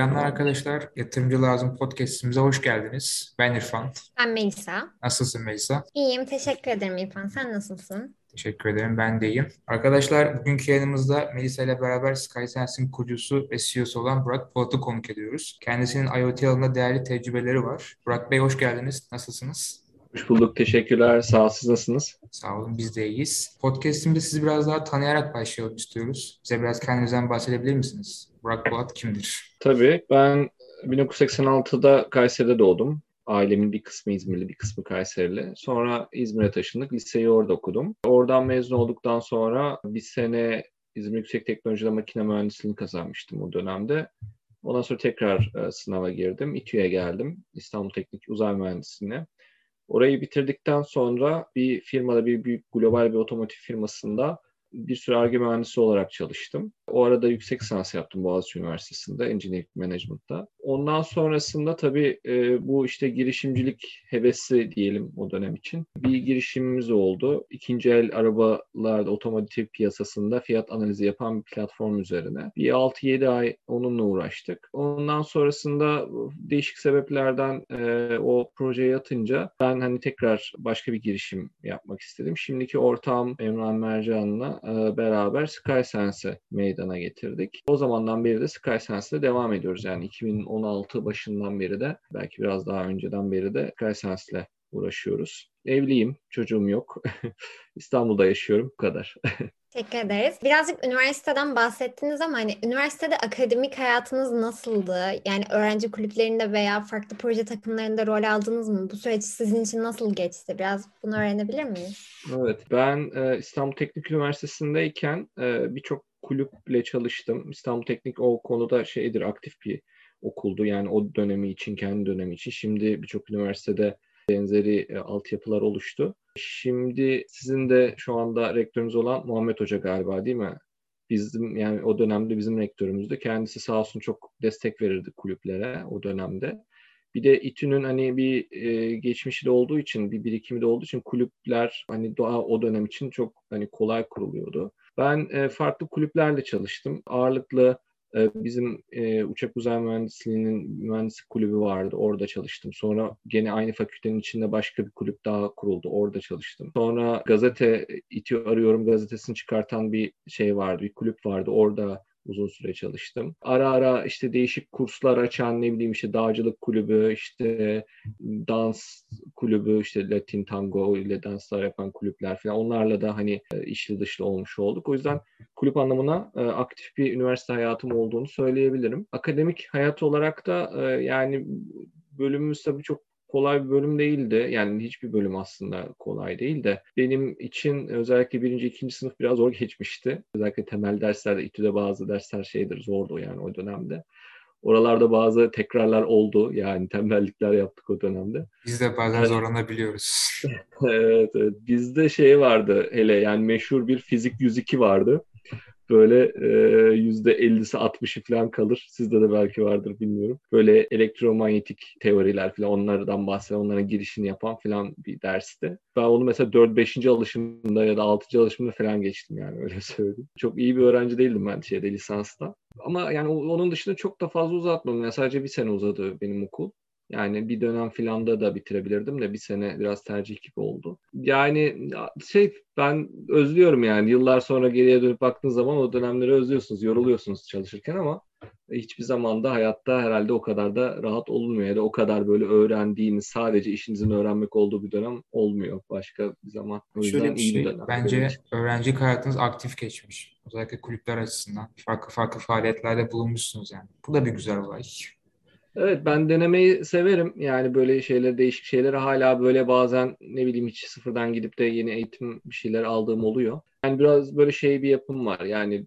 Selamlar arkadaşlar. Yatırımcı Lazım podcastimize hoş geldiniz. Ben İrfan. Ben Melisa. Nasılsın Melisa? İyiyim, teşekkür ederim İrfan. Sen nasılsın? Teşekkür ederim. Ben de iyiyim. Arkadaşlar bugünkü yayınımızda Melisa ile beraber SkySense'in kurucusu ve CEO'su olan Burak Polat'ı konuk ediyoruz. Kendisinin IoT alanında değerli tecrübeleri var. Burak Bey hoş geldiniz. Nasılsınız? Hoş bulduk. Teşekkürler. Sağ olun. Siz nasılsınız? Sağ olun. Biz de iyiyiz. Podcast'imde sizi biraz daha tanıyarak başlayalım istiyoruz. Bize biraz kendinizden bahsedebilir misiniz? Burak Polat kimdir? Tabii. Ben 1986'da Kayseri'de doğdum. Ailemin bir kısmı İzmirli, bir kısmı Kayserili. Sonra İzmir'e taşındık. Liseyi orada okudum. Oradan mezun olduktan sonra bir sene İzmir Yüksek Teknoloji'de makine mühendisliğini kazanmıştım o dönemde. Ondan sonra tekrar e, sınava girdim. İTÜ'ye geldim. İstanbul Teknik Uzay Mühendisliğine. Orayı bitirdikten sonra bir firmada, bir büyük global bir otomotiv firmasında bir süre ARGE mühendisi olarak çalıştım. O arada yüksek lisans yaptım Boğaziçi Üniversitesi'nde Engineering Management'ta. Ondan sonrasında tabii e, bu işte girişimcilik hevesi diyelim o dönem için. Bir girişimimiz oldu. İkinci el arabalarda otomotiv piyasasında fiyat analizi yapan bir platform üzerine. Bir 6-7 ay onunla uğraştık. Ondan sonrasında değişik sebeplerden e, o projeye yatınca ben hani tekrar başka bir girişim yapmak istedim. Şimdiki ortağım Emrah Mercan'la e, beraber SkySense'e meydan meydana getirdik. O zamandan beri de SkySense'de devam ediyoruz. Yani 2016 başından beri de belki biraz daha önceden beri de SkySense'le uğraşıyoruz. Evliyim, çocuğum yok. İstanbul'da yaşıyorum, bu kadar. Teşekkür ederiz. Birazcık üniversiteden bahsettiniz ama hani üniversitede akademik hayatınız nasıldı? Yani öğrenci kulüplerinde veya farklı proje takımlarında rol aldınız mı? Bu süreç sizin için nasıl geçti? Biraz bunu öğrenebilir miyiz? Evet, ben e, İstanbul Teknik Üniversitesi'ndeyken e, birçok kulüple çalıştım. İstanbul Teknik o konuda şeydir aktif bir okuldu. Yani o dönemi için, kendi dönemi için. Şimdi birçok üniversitede benzeri e, altyapılar oluştu. Şimdi sizin de şu anda rektörünüz olan Muhammed Hoca galiba değil mi? Bizim yani o dönemde bizim rektörümüzdü. Kendisi sağ olsun çok destek verirdi kulüplere o dönemde. Bir de İTÜ'nün hani bir e, geçmişi de olduğu için, bir birikimi de olduğu için kulüpler hani doğa o dönem için çok hani kolay kuruluyordu. Ben e, farklı kulüplerle çalıştım. Ağırlıklı bizim e, uçak uzay mühendisliğinin mühendislik kulübü vardı. Orada çalıştım. Sonra gene aynı fakültenin içinde başka bir kulüp daha kuruldu. Orada çalıştım. Sonra gazete İTÜ Arıyorum gazetesini çıkartan bir şey vardı. Bir kulüp vardı. Orada uzun süre çalıştım. Ara ara işte değişik kurslar açan ne bileyim işte dağcılık kulübü, işte dans kulübü, işte Latin tango ile danslar yapan kulüpler falan onlarla da hani e, içli dışlı olmuş olduk. O yüzden kulüp anlamına e, aktif bir üniversite hayatım olduğunu söyleyebilirim. Akademik hayat olarak da e, yani bölümümüz tabii çok kolay bir bölüm değildi. Yani hiçbir bölüm aslında kolay değil de benim için özellikle birinci, ikinci sınıf biraz zor geçmişti. Özellikle temel derslerde, İTÜ'de bazı dersler şeydir, zordu yani o dönemde. Oralarda bazı tekrarlar oldu. Yani tembellikler yaptık o dönemde. Biz de bazen zorlanabiliyoruz. evet, evet. Bizde şey vardı hele yani meşhur bir fizik 102 vardı böyle e, yüzde 50'si 60'ı falan kalır. Sizde de belki vardır bilmiyorum. Böyle elektromanyetik teoriler falan onlardan bahseden, onların girişini yapan falan bir derste. Ben onu mesela 4-5. alışımda ya da 6. alışımda falan geçtim yani öyle söyleyeyim. Çok iyi bir öğrenci değildim ben şeyde lisansta. Ama yani onun dışında çok da fazla uzatmadım. Yani sadece bir sene uzadı benim okul. Yani bir dönem filanda da bitirebilirdim de bir sene biraz tercih gibi oldu. Yani şey ben özlüyorum yani yıllar sonra geriye dönüp baktığın zaman o dönemleri özlüyorsunuz, yoruluyorsunuz çalışırken ama hiçbir zaman da hayatta herhalde o kadar da rahat olmuyor ya da o kadar böyle öğrendiğiniz sadece işinizin öğrenmek olduğu bir dönem olmuyor başka bir zaman. O yüzden Şöyle bir şey, dönem. Bence öğrencilik hayatınız aktif geçmiş. Özellikle kulüpler açısından. Farklı farklı faaliyetlerde bulunmuşsunuz yani. Bu da bir güzel olay. Evet ben denemeyi severim. Yani böyle şeyler değişik şeyleri hala böyle bazen ne bileyim hiç sıfırdan gidip de yeni eğitim bir şeyler aldığım oluyor. Yani biraz böyle şey bir yapım var. Yani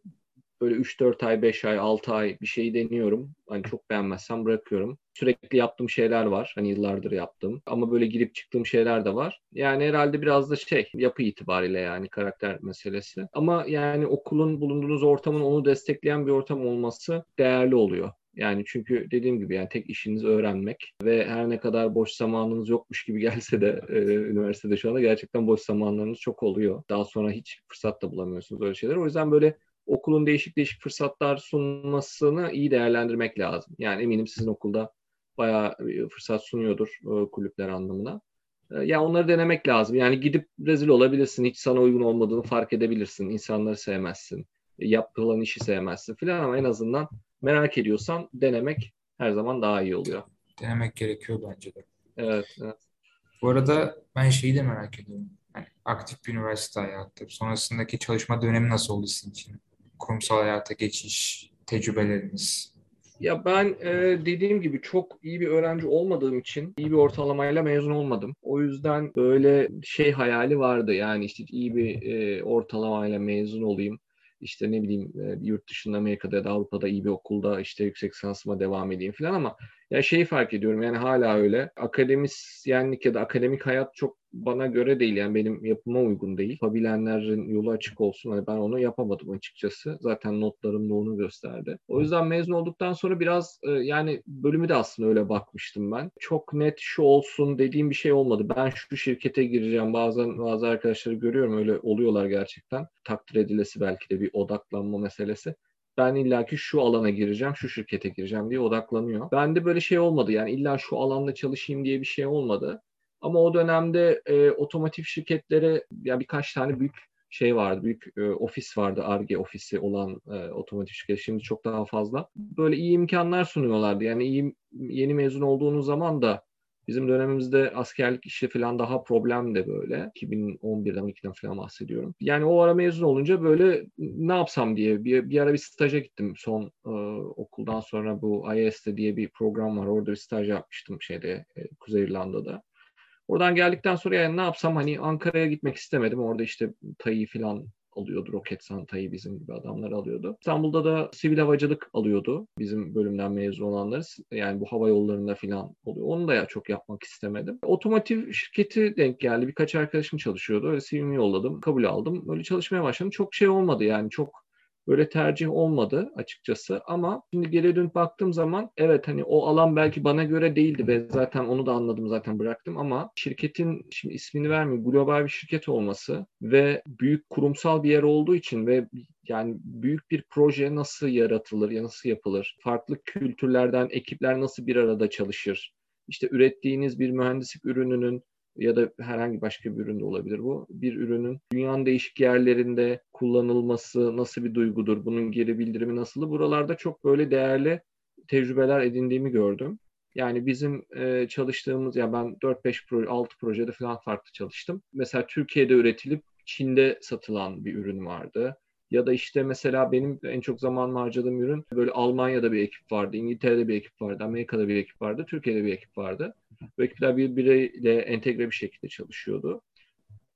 böyle 3-4 ay, 5 ay, 6 ay bir şey deniyorum. Hani çok beğenmezsem bırakıyorum. Sürekli yaptığım şeyler var. Hani yıllardır yaptığım. Ama böyle girip çıktığım şeyler de var. Yani herhalde biraz da şey yapı itibariyle yani karakter meselesi. Ama yani okulun bulunduğunuz ortamın onu destekleyen bir ortam olması değerli oluyor. Yani çünkü dediğim gibi yani tek işiniz öğrenmek ve her ne kadar boş zamanınız yokmuş gibi gelse de e, üniversitede şu anda gerçekten boş zamanlarınız çok oluyor. Daha sonra hiç fırsat da bulamıyorsunuz öyle şeyler. O yüzden böyle okulun değişik değişik fırsatlar sunmasını iyi değerlendirmek lazım. Yani eminim sizin okulda bayağı fırsat sunuyordur e, kulüpler anlamına. E, ya yani onları denemek lazım. Yani gidip rezil olabilirsin. Hiç sana uygun olmadığını fark edebilirsin. İnsanları sevmezsin. Yapılan işi sevmezsin filan ama en azından merak ediyorsan denemek her zaman daha iyi oluyor. Denemek gerekiyor bence de. Evet, evet. Bu arada ben şeyi de merak ediyorum. Yani aktif bir üniversite hayatı, sonrasındaki çalışma dönemi nasıl oldu sizin için? Kurumsal hayata geçiş, tecrübeleriniz. Ya ben e, dediğim gibi çok iyi bir öğrenci olmadığım için iyi bir ortalamayla mezun olmadım. O yüzden böyle şey hayali vardı. Yani işte iyi bir e, ortalamayla mezun olayım işte ne bileyim e, yurt dışında Amerika'da ya da Avrupa'da iyi bir okulda işte yüksek lisansıma devam edeyim falan ama ya şeyi fark ediyorum yani hala öyle. Akademisyenlik ya da akademik hayat çok bana göre değil yani benim yapıma uygun değil. Yapabilenlerin yolu açık olsun. Hani ben onu yapamadım açıkçası. Zaten notlarım da onu gösterdi. O yüzden mezun olduktan sonra biraz e, yani bölümü de aslında öyle bakmıştım ben. Çok net şu olsun dediğim bir şey olmadı. Ben şu şirkete gireceğim. Bazen bazı arkadaşları görüyorum öyle oluyorlar gerçekten. Takdir edilesi belki de bir odaklanma meselesi ben illaki şu alana gireceğim, şu şirkete gireceğim diye odaklanıyor. Bende böyle şey olmadı yani illa şu alanda çalışayım diye bir şey olmadı. Ama o dönemde e, otomotiv şirketlere ya birkaç tane büyük şey vardı, büyük e, ofis vardı, ARGE ofisi olan e, otomotiv şirketi. Şimdi çok daha fazla. Böyle iyi imkanlar sunuyorlardı. Yani iyi yeni mezun olduğunuz zaman da bizim dönemimizde askerlik işi falan daha problemdi böyle. 2011'den 12'den falan bahsediyorum. Yani o ara mezun olunca böyle ne yapsam diye bir, bir ara bir staja gittim. Son e, okuldan sonra bu IS'te diye bir program var. Orada bir staj yapmıştım şeyde e, Kuzey İrlanda'da. Oradan geldikten sonra yani ne yapsam hani Ankara'ya gitmek istemedim. Orada işte Tay'i falan alıyordu. Roketsan Tay'i bizim gibi adamlar alıyordu. İstanbul'da da sivil havacılık alıyordu. Bizim bölümden mezun olanları. Yani bu hava yollarında falan oluyor. Onu da ya çok yapmak istemedim. Otomotiv şirketi denk geldi. Birkaç arkadaşım çalışıyordu. Öyle CV'mi yolladım. Kabul aldım. Öyle çalışmaya başladım. Çok şey olmadı yani. Çok böyle tercih olmadı açıkçası ama şimdi geri dönüp baktığım zaman evet hani o alan belki bana göre değildi ve zaten onu da anladım zaten bıraktım ama şirketin şimdi ismini vermeyeyim global bir şirket olması ve büyük kurumsal bir yer olduğu için ve yani büyük bir proje nasıl yaratılır ya nasıl yapılır? Farklı kültürlerden ekipler nasıl bir arada çalışır? İşte ürettiğiniz bir mühendislik ürününün ya da herhangi başka bir ürün de olabilir bu. Bir ürünün dünyanın değişik yerlerinde kullanılması nasıl bir duygudur? Bunun geri bildirimi nasıl? Buralarda çok böyle değerli tecrübeler edindiğimi gördüm. Yani bizim e, çalıştığımız, ya ben 4-5 proje, 6 projede falan farklı çalıştım. Mesela Türkiye'de üretilip Çin'de satılan bir ürün vardı. Ya da işte mesela benim en çok zaman harcadığım ürün böyle Almanya'da bir ekip vardı, İngiltere'de bir ekip vardı, Amerika'da bir ekip vardı, Türkiye'de bir ekip vardı. Bu ekipler birbiriyle entegre bir şekilde çalışıyordu.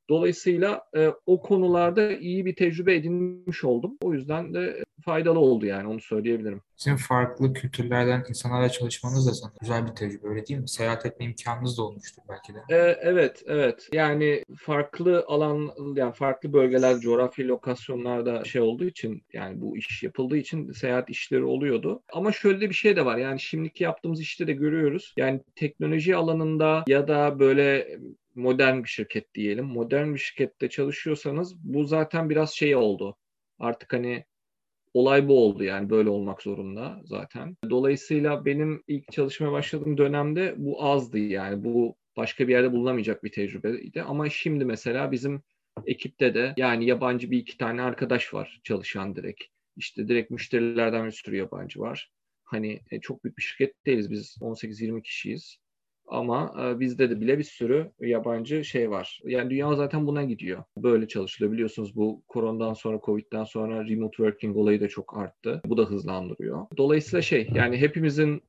Dolayısıyla e, o konularda iyi bir tecrübe edinmiş oldum. O yüzden de faydalı oldu yani onu söyleyebilirim. Sizin farklı kültürlerden insanlarla çalışmanız da sana güzel bir tecrübe öyle değil mi? Seyahat etme imkanınız da olmuştur belki de. Ee, evet, evet. Yani farklı alan, yani farklı bölgeler, coğrafi lokasyonlarda şey olduğu için, yani bu iş yapıldığı için seyahat işleri oluyordu. Ama şöyle bir şey de var. Yani şimdiki yaptığımız işte de görüyoruz. Yani teknoloji alanında ya da böyle modern bir şirket diyelim. Modern bir şirkette çalışıyorsanız bu zaten biraz şey oldu. Artık hani olay bu oldu yani böyle olmak zorunda zaten. Dolayısıyla benim ilk çalışmaya başladığım dönemde bu azdı yani bu başka bir yerde bulunamayacak bir tecrübeydi. Ama şimdi mesela bizim ekipte de yani yabancı bir iki tane arkadaş var çalışan direkt. İşte direkt müşterilerden bir sürü yabancı var. Hani e, çok büyük bir şirket değiliz biz 18-20 kişiyiz. Ama e, bizde de bile bir sürü yabancı şey var. Yani dünya zaten buna gidiyor. Böyle çalışılıyor. Biliyorsunuz bu koronadan sonra, Covid'den sonra remote working olayı da çok arttı. Bu da hızlandırıyor. Dolayısıyla şey yani hepimizin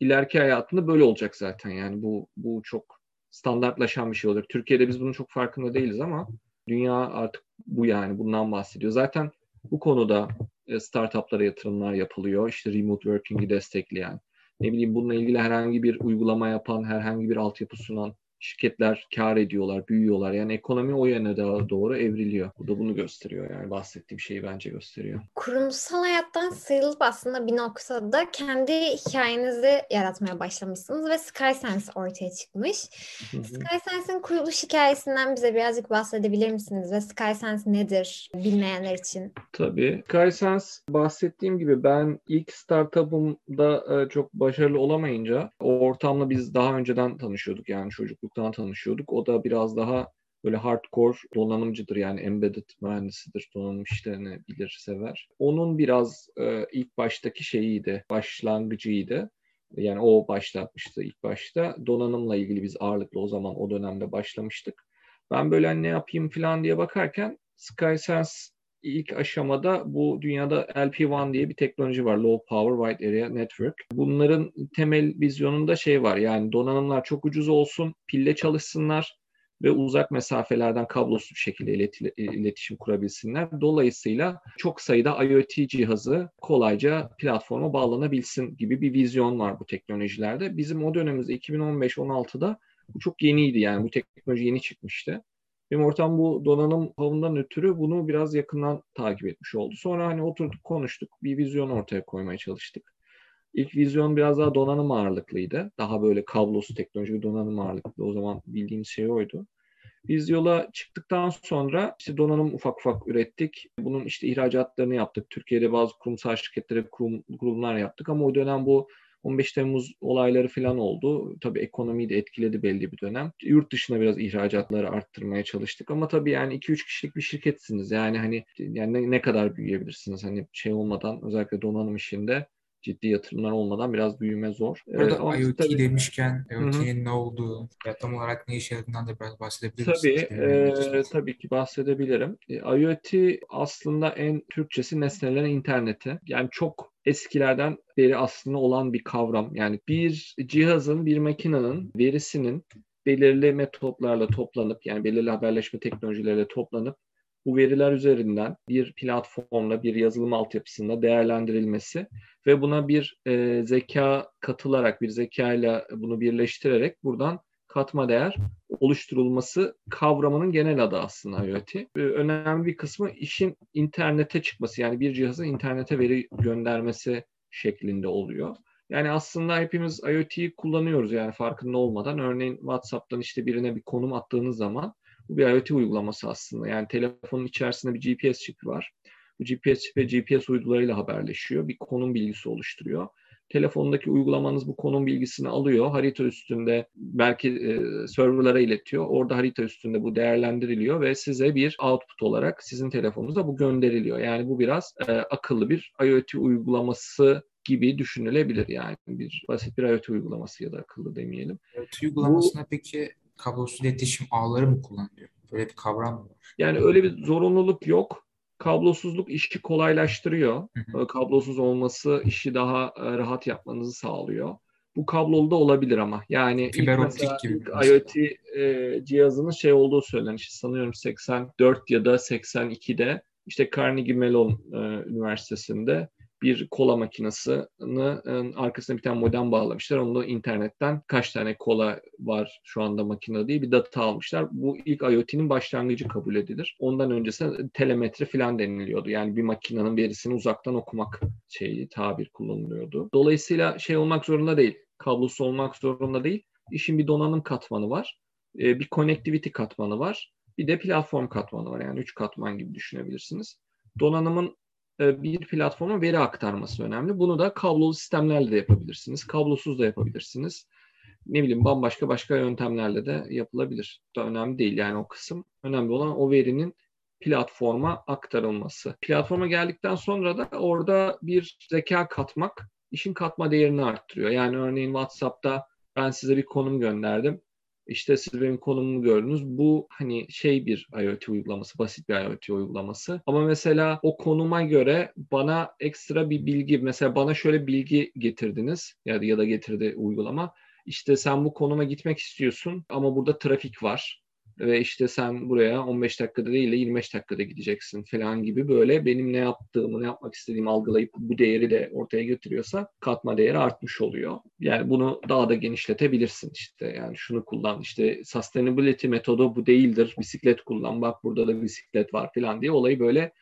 ileriki hayatında böyle olacak zaten. Yani bu bu çok standartlaşan bir şey olur. Türkiye'de biz bunun çok farkında değiliz ama dünya artık bu yani bundan bahsediyor. Zaten bu konuda e, startuplara yatırımlar yapılıyor. İşte remote working'i destekleyen ne bileyim bununla ilgili herhangi bir uygulama yapan, herhangi bir altyapı sunan şirketler kar ediyorlar, büyüyorlar. Yani ekonomi o yöne doğru evriliyor. Bu da bunu gösteriyor yani bahsettiğim şeyi bence gösteriyor. Kurumsal hayattan sıyrılıp aslında bir noktada kendi hikayenizi yaratmaya başlamışsınız ve SkySense ortaya çıkmış. SkySense'in kuruluş hikayesinden bize birazcık bahsedebilir misiniz ve SkySense nedir bilmeyenler için? Tabii. SkySense bahsettiğim gibi ben ilk startup'ımda e, çok başarılı olamayınca o ortamla biz daha önceden tanışıyorduk yani çocukluktan tanışıyorduk. O da biraz daha böyle hardcore donanımcıdır yani embedded mühendisidir, donanım işlerini bilir, sever. Onun biraz e, ilk baştaki şeyiydi, başlangıcıydı. Yani o başlatmıştı ilk başta. Donanımla ilgili biz ağırlıklı o zaman o dönemde başlamıştık. Ben böyle hani ne yapayım falan diye bakarken SkySense ilk aşamada bu dünyada LP1 diye bir teknoloji var. Low Power Wide Area Network. Bunların temel vizyonunda şey var. Yani donanımlar çok ucuz olsun, pille çalışsınlar ve uzak mesafelerden kablosuz bir şekilde iletişim kurabilsinler. Dolayısıyla çok sayıda IoT cihazı kolayca platforma bağlanabilsin gibi bir vizyon var bu teknolojilerde. Bizim o dönemimizde 2015-16'da bu çok yeniydi yani bu teknoloji yeni çıkmıştı. Benim ortam bu donanım havundan ötürü bunu biraz yakından takip etmiş oldu. Sonra hani oturduk konuştuk bir vizyon ortaya koymaya çalıştık. İlk vizyon biraz daha donanım ağırlıklıydı. Daha böyle kablosuz teknoloji bir donanım ağırlıklı. O zaman bildiğimiz şey oydu. Biz yola çıktıktan sonra işte donanım ufak ufak ürettik. Bunun işte ihracatlarını yaptık. Türkiye'de bazı kurumsal şirketlere kurum, kurumlar yaptık ama o dönem bu 15 Temmuz olayları falan oldu. Tabii ekonomiyi de etkiledi belli bir dönem. Yurt dışına biraz ihracatları arttırmaya çalıştık ama tabii yani 2-3 kişilik bir şirketsiniz. Yani hani yani ne, ne kadar büyüyebilirsiniz hani şey olmadan özellikle donanım işinde ciddi yatırımlar olmadan biraz büyüme zor. Burada ee, IoT tabii, demişken IoT'nin ne olduğu, tam olarak ne işe yaradığından da biraz bahsedebilir misiniz? Tabii, e, tabii ki bahsedebilirim. E, IoT aslında en Türkçesi nesnelerin interneti. Yani çok eskilerden beri aslında olan bir kavram. Yani bir cihazın, bir makinenin verisinin belirli metotlarla toplanıp yani belirli haberleşme teknolojileriyle toplanıp bu veriler üzerinden bir platformla, bir yazılım altyapısında değerlendirilmesi ve buna bir e, zeka katılarak, bir zeka ile bunu birleştirerek buradan katma değer oluşturulması kavramının genel adı aslında IoT. Önemli bir kısmı işin internete çıkması yani bir cihazın internete veri göndermesi şeklinde oluyor. Yani aslında hepimiz IoT'yi kullanıyoruz yani farkında olmadan. Örneğin WhatsApp'tan işte birine bir konum attığınız zaman bu bir IoT uygulaması aslında. Yani telefonun içerisinde bir GPS çipi var. Bu GPS çipi GPS uydularıyla haberleşiyor. Bir konum bilgisi oluşturuyor. Telefondaki uygulamanız bu konum bilgisini alıyor. Harita üstünde belki e, serverlara iletiyor. Orada harita üstünde bu değerlendiriliyor ve size bir output olarak sizin telefonunuza bu gönderiliyor. Yani bu biraz e, akıllı bir IoT uygulaması gibi düşünülebilir yani bir basit bir IoT uygulaması ya da akıllı demeyelim. IoT uygulamasına bu, peki kablosuz iletişim ağları mı kullanılıyor? Böyle bir kavram mı var? Yani öyle bir zorunluluk yok. Kablosuzluk işi kolaylaştırıyor. Kablosuz olması işi daha e, rahat yapmanızı sağlıyor. Bu kablolu da olabilir ama. Yani Fiber optik gibi. IoT e, cihazının şey olduğu söylenir. Sanıyorum 84 ya da 82'de işte Carnegie Mellon e, Üniversitesi'nde bir kola makinesini ıı, arkasına bir tane modem bağlamışlar. Onu da internetten kaç tane kola var şu anda makinede diye bir data almışlar. Bu ilk IoT'nin başlangıcı kabul edilir. Ondan öncesi telemetre falan deniliyordu. Yani bir makinenin verisini uzaktan okumak şeyi tabir kullanılıyordu. Dolayısıyla şey olmak zorunda değil. Kablosu olmak zorunda değil. İşin bir donanım katmanı var. Bir connectivity katmanı var. Bir de platform katmanı var. Yani üç katman gibi düşünebilirsiniz. Donanımın e, bir platforma veri aktarması önemli. Bunu da kablolu sistemlerle de yapabilirsiniz. Kablosuz da yapabilirsiniz. Ne bileyim bambaşka başka yöntemlerle de yapılabilir. Da önemli değil yani o kısım. Önemli olan o verinin platforma aktarılması. Platforma geldikten sonra da orada bir zeka katmak işin katma değerini arttırıyor. Yani örneğin WhatsApp'ta ben size bir konum gönderdim. İşte siz benim konumumu gördünüz. Bu hani şey bir IoT uygulaması, basit bir IoT uygulaması. Ama mesela o konuma göre bana ekstra bir bilgi, mesela bana şöyle bilgi getirdiniz ya da, ya da getirdi uygulama. İşte sen bu konuma gitmek istiyorsun ama burada trafik var ve işte sen buraya 15 dakikada değil de 25 dakikada gideceksin falan gibi böyle benim ne yaptığımı, ne yapmak istediğimi algılayıp bu değeri de ortaya getiriyorsa katma değeri artmış oluyor. Yani bunu daha da genişletebilirsin işte. Yani şunu kullan işte sustainability metodu bu değildir. Bisiklet kullan bak burada da bisiklet var falan diye olayı böyle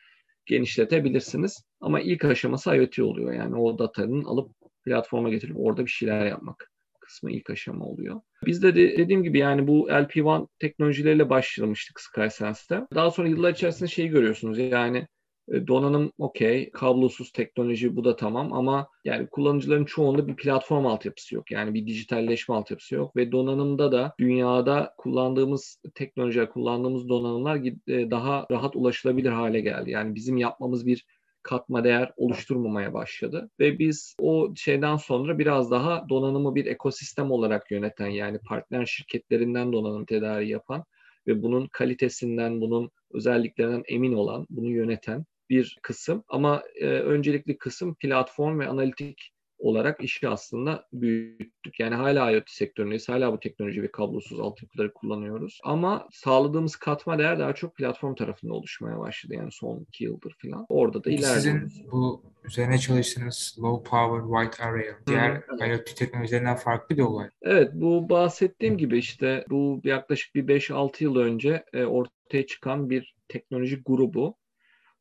genişletebilirsiniz. Ama ilk aşaması IoT oluyor. Yani o datanın alıp platforma getirip orada bir şeyler yapmak kısmı ilk aşama oluyor. Biz de, de dediğim gibi yani bu LP1 teknolojileriyle başlamıştık SkySense'de. Daha sonra yıllar içerisinde şeyi görüyorsunuz yani e, donanım okey, kablosuz teknoloji bu da tamam ama yani kullanıcıların çoğunda bir platform altyapısı yok. Yani bir dijitalleşme altyapısı yok ve donanımda da dünyada kullandığımız teknolojiler, kullandığımız donanımlar e, daha rahat ulaşılabilir hale geldi. Yani bizim yapmamız bir katma değer oluşturmamaya başladı. Ve biz o şeyden sonra biraz daha donanımı bir ekosistem olarak yöneten yani partner şirketlerinden donanım tedariği yapan ve bunun kalitesinden, bunun özelliklerinden emin olan, bunu yöneten bir kısım. Ama e, öncelikli kısım platform ve analitik olarak işi aslında büyüttük. Yani hala IoT sektöründeyiz. Hala bu teknoloji ve kablosuz altyapıları kullanıyoruz. Ama sağladığımız katma değer daha çok platform tarafında oluşmaya başladı. Yani son iki yıldır falan. Orada da ilerliyoruz. Sizin bu üzerine çalıştığınız low power white array diğer Hı, IoT teknolojilerinden farklı bir olay. Evet bu bahsettiğim gibi işte bu yaklaşık bir 5-6 yıl önce e, ortaya çıkan bir teknoloji grubu.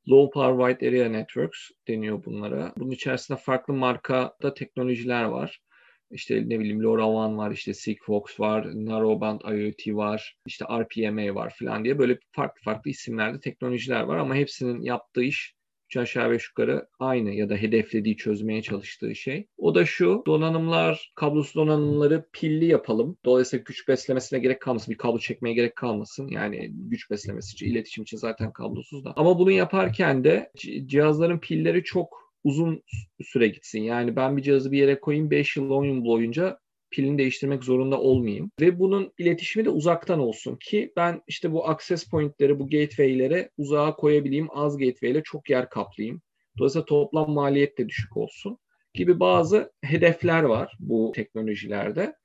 Low Power Wide Area Networks deniyor bunlara. Bunun içerisinde farklı markada teknolojiler var. İşte ne bileyim LoRaWAN var, işte Sigfox var, Narrowband IoT var, işte RPMA var falan diye böyle farklı farklı isimlerde teknolojiler var ama hepsinin yaptığı iş üç aşağı beş yukarı aynı ya da hedeflediği çözmeye çalıştığı şey. O da şu donanımlar, kablosuz donanımları pilli yapalım. Dolayısıyla güç beslemesine gerek kalmasın. Bir kablo çekmeye gerek kalmasın. Yani güç beslemesi için, iletişim için zaten kablosuz da. Ama bunu yaparken de cihazların pilleri çok uzun süre gitsin. Yani ben bir cihazı bir yere koyayım 5 yıl 10 yıl boyunca pilini değiştirmek zorunda olmayayım. Ve bunun iletişimi de uzaktan olsun ki ben işte bu access point'leri, bu gateway'lere uzağa koyabileyim. Az gateway ile çok yer kaplayayım. Dolayısıyla toplam maliyet de düşük olsun gibi bazı hedefler var bu teknolojilerde.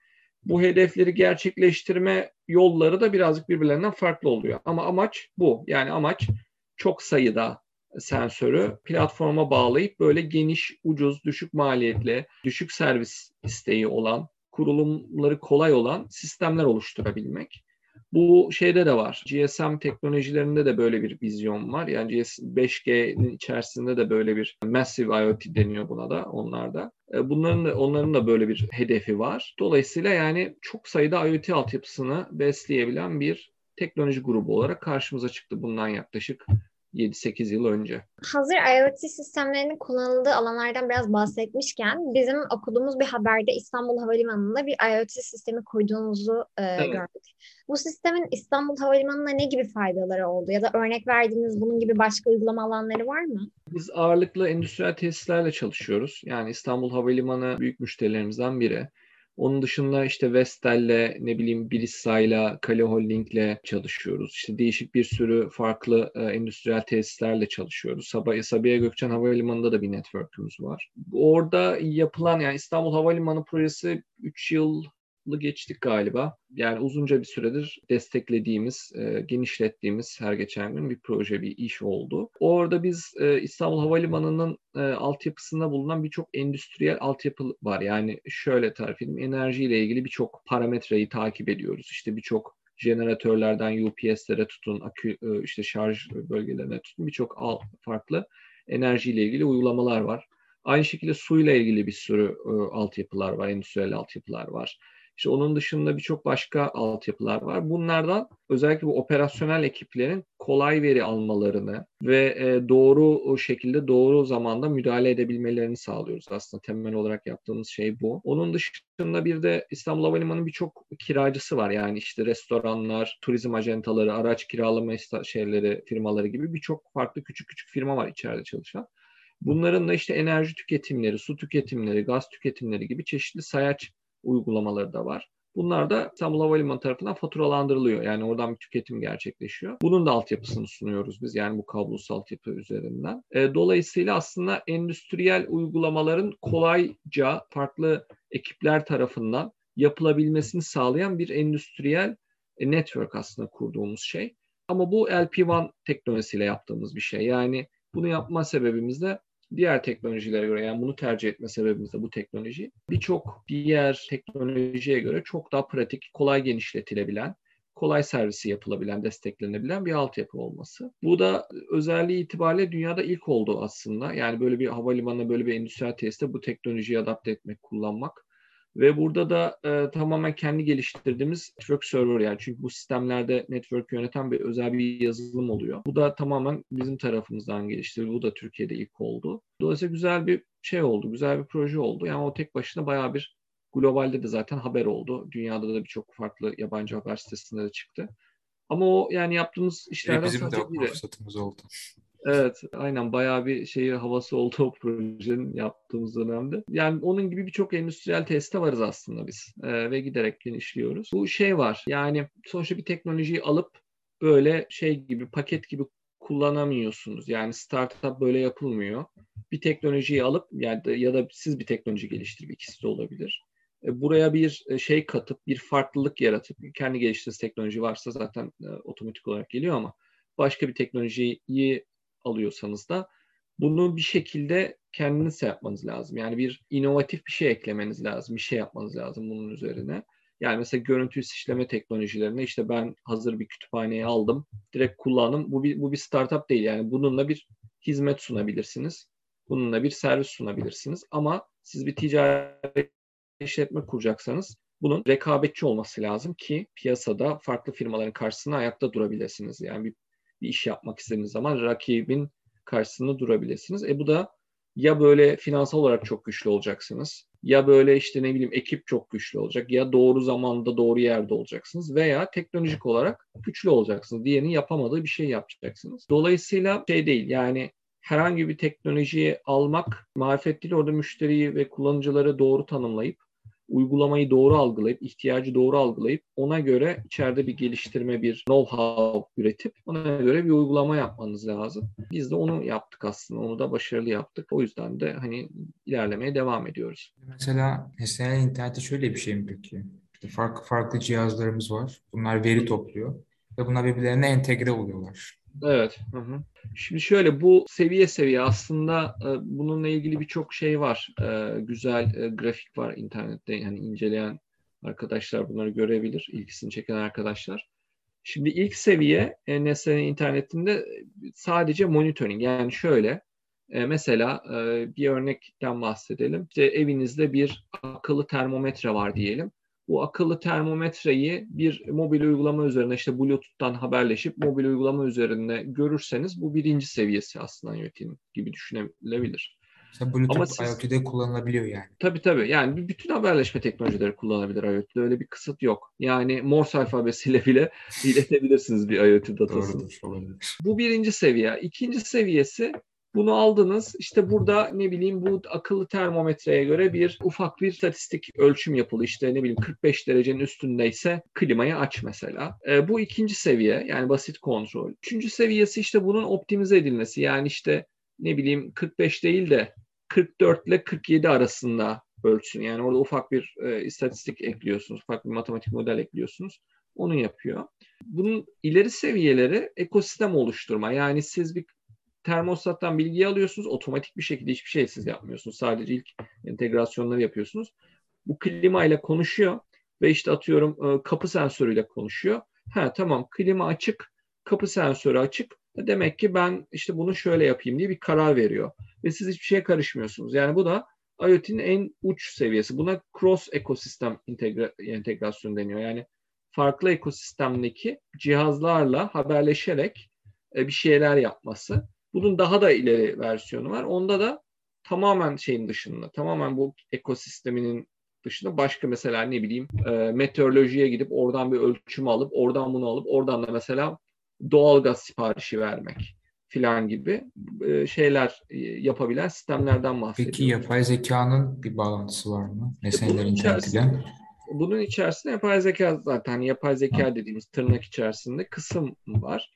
Bu hedefleri gerçekleştirme yolları da birazcık birbirlerinden farklı oluyor. Ama amaç bu. Yani amaç çok sayıda sensörü platforma bağlayıp böyle geniş, ucuz, düşük maliyetli, düşük servis isteği olan kurulumları kolay olan sistemler oluşturabilmek. Bu şeyde de var. GSM teknolojilerinde de böyle bir vizyon var. Yani 5G'nin içerisinde de böyle bir massive IoT deniyor buna da onlarda. E, bunların da onların da böyle bir hedefi var. Dolayısıyla yani çok sayıda IoT altyapısını besleyebilen bir teknoloji grubu olarak karşımıza çıktı bundan yaklaşık 7-8 yıl önce. Hazır IoT sistemlerinin kullanıldığı alanlardan biraz bahsetmişken bizim okuduğumuz bir haberde İstanbul Havalimanı'nda bir IoT sistemi kurduğunuzu e, evet. gördük. Bu sistemin İstanbul Havalimanı'na ne gibi faydaları oldu ya da örnek verdiğiniz bunun gibi başka uygulama alanları var mı? Biz ağırlıklı endüstriyel tesislerle çalışıyoruz. Yani İstanbul Havalimanı büyük müşterilerimizden biri. Onun dışında işte Vestel'le ne bileyim Birissa'yla, Kale Holding'le çalışıyoruz. İşte değişik bir sürü farklı e, endüstriyel tesislerle çalışıyoruz. Sabiha, Sabiha Gökçen Havalimanı'nda da bir network'ümüz var. Orada yapılan yani İstanbul Havalimanı projesi 3 yıl geçtik galiba. Yani uzunca bir süredir desteklediğimiz, e, genişlettiğimiz her geçen gün bir proje, bir iş oldu. Orada biz e, İstanbul Havalimanı'nın e, altyapısında bulunan birçok endüstriyel altyapı var. Yani şöyle tarif edeyim, enerjiyle ilgili birçok parametreyi takip ediyoruz. İşte birçok jeneratörlerden UPS'lere tutun, akü e, işte şarj bölgelerine tutun birçok farklı enerjiyle ilgili uygulamalar var. Aynı şekilde suyla ilgili bir sürü e, altyapılar var, endüstriyel altyapılar var. İşte onun dışında birçok başka altyapılar var. Bunlardan özellikle bu operasyonel ekiplerin kolay veri almalarını ve e, doğru şekilde doğru zamanda müdahale edebilmelerini sağlıyoruz. Aslında temel olarak yaptığımız şey bu. Onun dışında bir de İstanbul Havalimanı'nın birçok kiracısı var. Yani işte restoranlar, turizm ajantaları, araç kiralama şeyleri, firmaları gibi birçok farklı küçük küçük firma var içeride çalışan. Bunların da işte enerji tüketimleri, su tüketimleri, gaz tüketimleri gibi çeşitli sayaç uygulamaları da var. Bunlar da İstanbul Havalimanı tarafından faturalandırılıyor. Yani oradan bir tüketim gerçekleşiyor. Bunun da altyapısını sunuyoruz biz yani bu kablosuz altyapı üzerinden. E, dolayısıyla aslında endüstriyel uygulamaların kolayca farklı ekipler tarafından yapılabilmesini sağlayan bir endüstriyel e, network aslında kurduğumuz şey. Ama bu LP1 teknolojisiyle yaptığımız bir şey. Yani bunu yapma sebebimiz de diğer teknolojilere göre yani bunu tercih etme sebebimiz de bu teknoloji birçok diğer teknolojiye göre çok daha pratik, kolay genişletilebilen kolay servisi yapılabilen, desteklenebilen bir altyapı olması. Bu da özelliği itibariyle dünyada ilk oldu aslında. Yani böyle bir havalimanına böyle bir endüstriyel tesiste bu teknolojiyi adapte etmek, kullanmak. Ve burada da e, tamamen kendi geliştirdiğimiz network server yani çünkü bu sistemlerde network yöneten bir özel bir yazılım oluyor. Bu da tamamen bizim tarafımızdan geliştirildi. Bu da Türkiye'de ilk oldu. Dolayısıyla güzel bir şey oldu, güzel bir proje oldu. Yani o tek başına bayağı bir globalde de zaten haber oldu. Dünyada da birçok farklı yabancı haber sitesinde de çıktı. Ama o yani yaptığımız işlerden e bizim de fırsatımız oldu. Evet, aynen bayağı bir şeyi havası oldu o projenin yaptığımız dönemde. Yani onun gibi birçok endüstriyel teste varız aslında biz ee, ve giderek genişliyoruz. Bu şey var yani sonuçta bir teknolojiyi alıp böyle şey gibi paket gibi kullanamıyorsunuz. Yani startup böyle yapılmıyor. Bir teknolojiyi alıp yani ya da siz bir teknoloji geliştirip ikisi de olabilir. E, buraya bir e, şey katıp bir farklılık yaratıp kendi geliştirdiğiniz teknoloji varsa zaten e, otomatik olarak geliyor ama başka bir teknolojiyi alıyorsanız da bunu bir şekilde kendiniz yapmanız lazım. Yani bir inovatif bir şey eklemeniz lazım. Bir şey yapmanız lazım bunun üzerine. Yani mesela görüntü işleme teknolojilerine işte ben hazır bir kütüphaneyi aldım. Direkt kullandım. Bu bir, bu bir startup değil. Yani bununla bir hizmet sunabilirsiniz. Bununla bir servis sunabilirsiniz. Ama siz bir ticari işletme kuracaksanız bunun rekabetçi olması lazım ki piyasada farklı firmaların karşısına ayakta durabilirsiniz. Yani bir bir iş yapmak istediğiniz zaman rakibin karşısında durabilirsiniz. E bu da ya böyle finansal olarak çok güçlü olacaksınız ya böyle işte ne bileyim ekip çok güçlü olacak ya doğru zamanda doğru yerde olacaksınız veya teknolojik olarak güçlü olacaksınız. Diğerinin yapamadığı bir şey yapacaksınız. Dolayısıyla şey değil yani herhangi bir teknolojiyi almak marifet değil orada müşteriyi ve kullanıcıları doğru tanımlayıp uygulamayı doğru algılayıp, ihtiyacı doğru algılayıp ona göre içeride bir geliştirme, bir know-how üretip ona göre bir uygulama yapmanız lazım. Biz de onu yaptık aslında. Onu da başarılı yaptık. O yüzden de hani ilerlemeye devam ediyoruz. Mesela nesnel internette şöyle bir şey mi peki? İşte farklı farklı cihazlarımız var. Bunlar veri topluyor ve bunlar birbirlerine entegre oluyorlar. Evet. Hı hı. Şimdi şöyle bu seviye seviye aslında e, bununla ilgili birçok şey var. E, güzel e, grafik var internette yani inceleyen arkadaşlar bunları görebilir. İlgisini çeken arkadaşlar. Şimdi ilk seviye e, nesnenin internetinde sadece monitoring. Yani şöyle e, mesela e, bir örnekten bahsedelim. İşte evinizde bir akıllı termometre var diyelim bu akıllı termometreyi bir mobil uygulama üzerine işte Bluetooth'tan haberleşip mobil uygulama üzerinde görürseniz bu birinci seviyesi aslında IoT'nin gibi düşünülebilir. Mesela Bluetooth Ama siz, IoT'de kullanılabiliyor yani. Tabii tabii. Yani bütün haberleşme teknolojileri kullanabilir IoT'de. Öyle bir kısıt yok. Yani Morse alfabesiyle bile iletebilirsiniz bir IoT datasını. Doğrudur, olabilir. Bu birinci seviye. İkinci seviyesi bunu aldınız. İşte burada ne bileyim bu akıllı termometreye göre bir ufak bir statistik ölçüm yapıldı. İşte ne bileyim 45 derecenin üstündeyse klimayı aç mesela. E, bu ikinci seviye yani basit kontrol. Üçüncü seviyesi işte bunun optimize edilmesi. Yani işte ne bileyim 45 değil de 44 ile 47 arasında ölçsün. Yani orada ufak bir e, istatistik ekliyorsunuz, ufak bir matematik model ekliyorsunuz. Onu yapıyor. Bunun ileri seviyeleri ekosistem oluşturma. Yani siz bir termostattan bilgiyi alıyorsunuz. Otomatik bir şekilde hiçbir şey siz yapmıyorsunuz. Sadece ilk entegrasyonları yapıyorsunuz. Bu klima ile konuşuyor ve işte atıyorum e, kapı sensörüyle konuşuyor. Ha tamam klima açık, kapı sensörü açık. Demek ki ben işte bunu şöyle yapayım diye bir karar veriyor. Ve siz hiçbir şeye karışmıyorsunuz. Yani bu da IoT'nin en uç seviyesi. Buna cross ekosistem integra entegrasyon deniyor. Yani farklı ekosistemdeki cihazlarla haberleşerek e, bir şeyler yapması. Bunun daha da ileri versiyonu var. Onda da tamamen şeyin dışında, tamamen bu ekosisteminin dışında başka mesela ne bileyim e, meteorolojiye gidip oradan bir ölçüm alıp oradan bunu alıp oradan da mesela doğalgaz siparişi vermek filan gibi e, şeyler e, yapabilen sistemlerden bahsediyoruz. Peki yapay zekanın bir bağlantısı var mı? Nesneler internetiyle. Bunun içerisinde yapay zeka zaten yapay zeka dediğimiz tırnak içerisinde kısım var.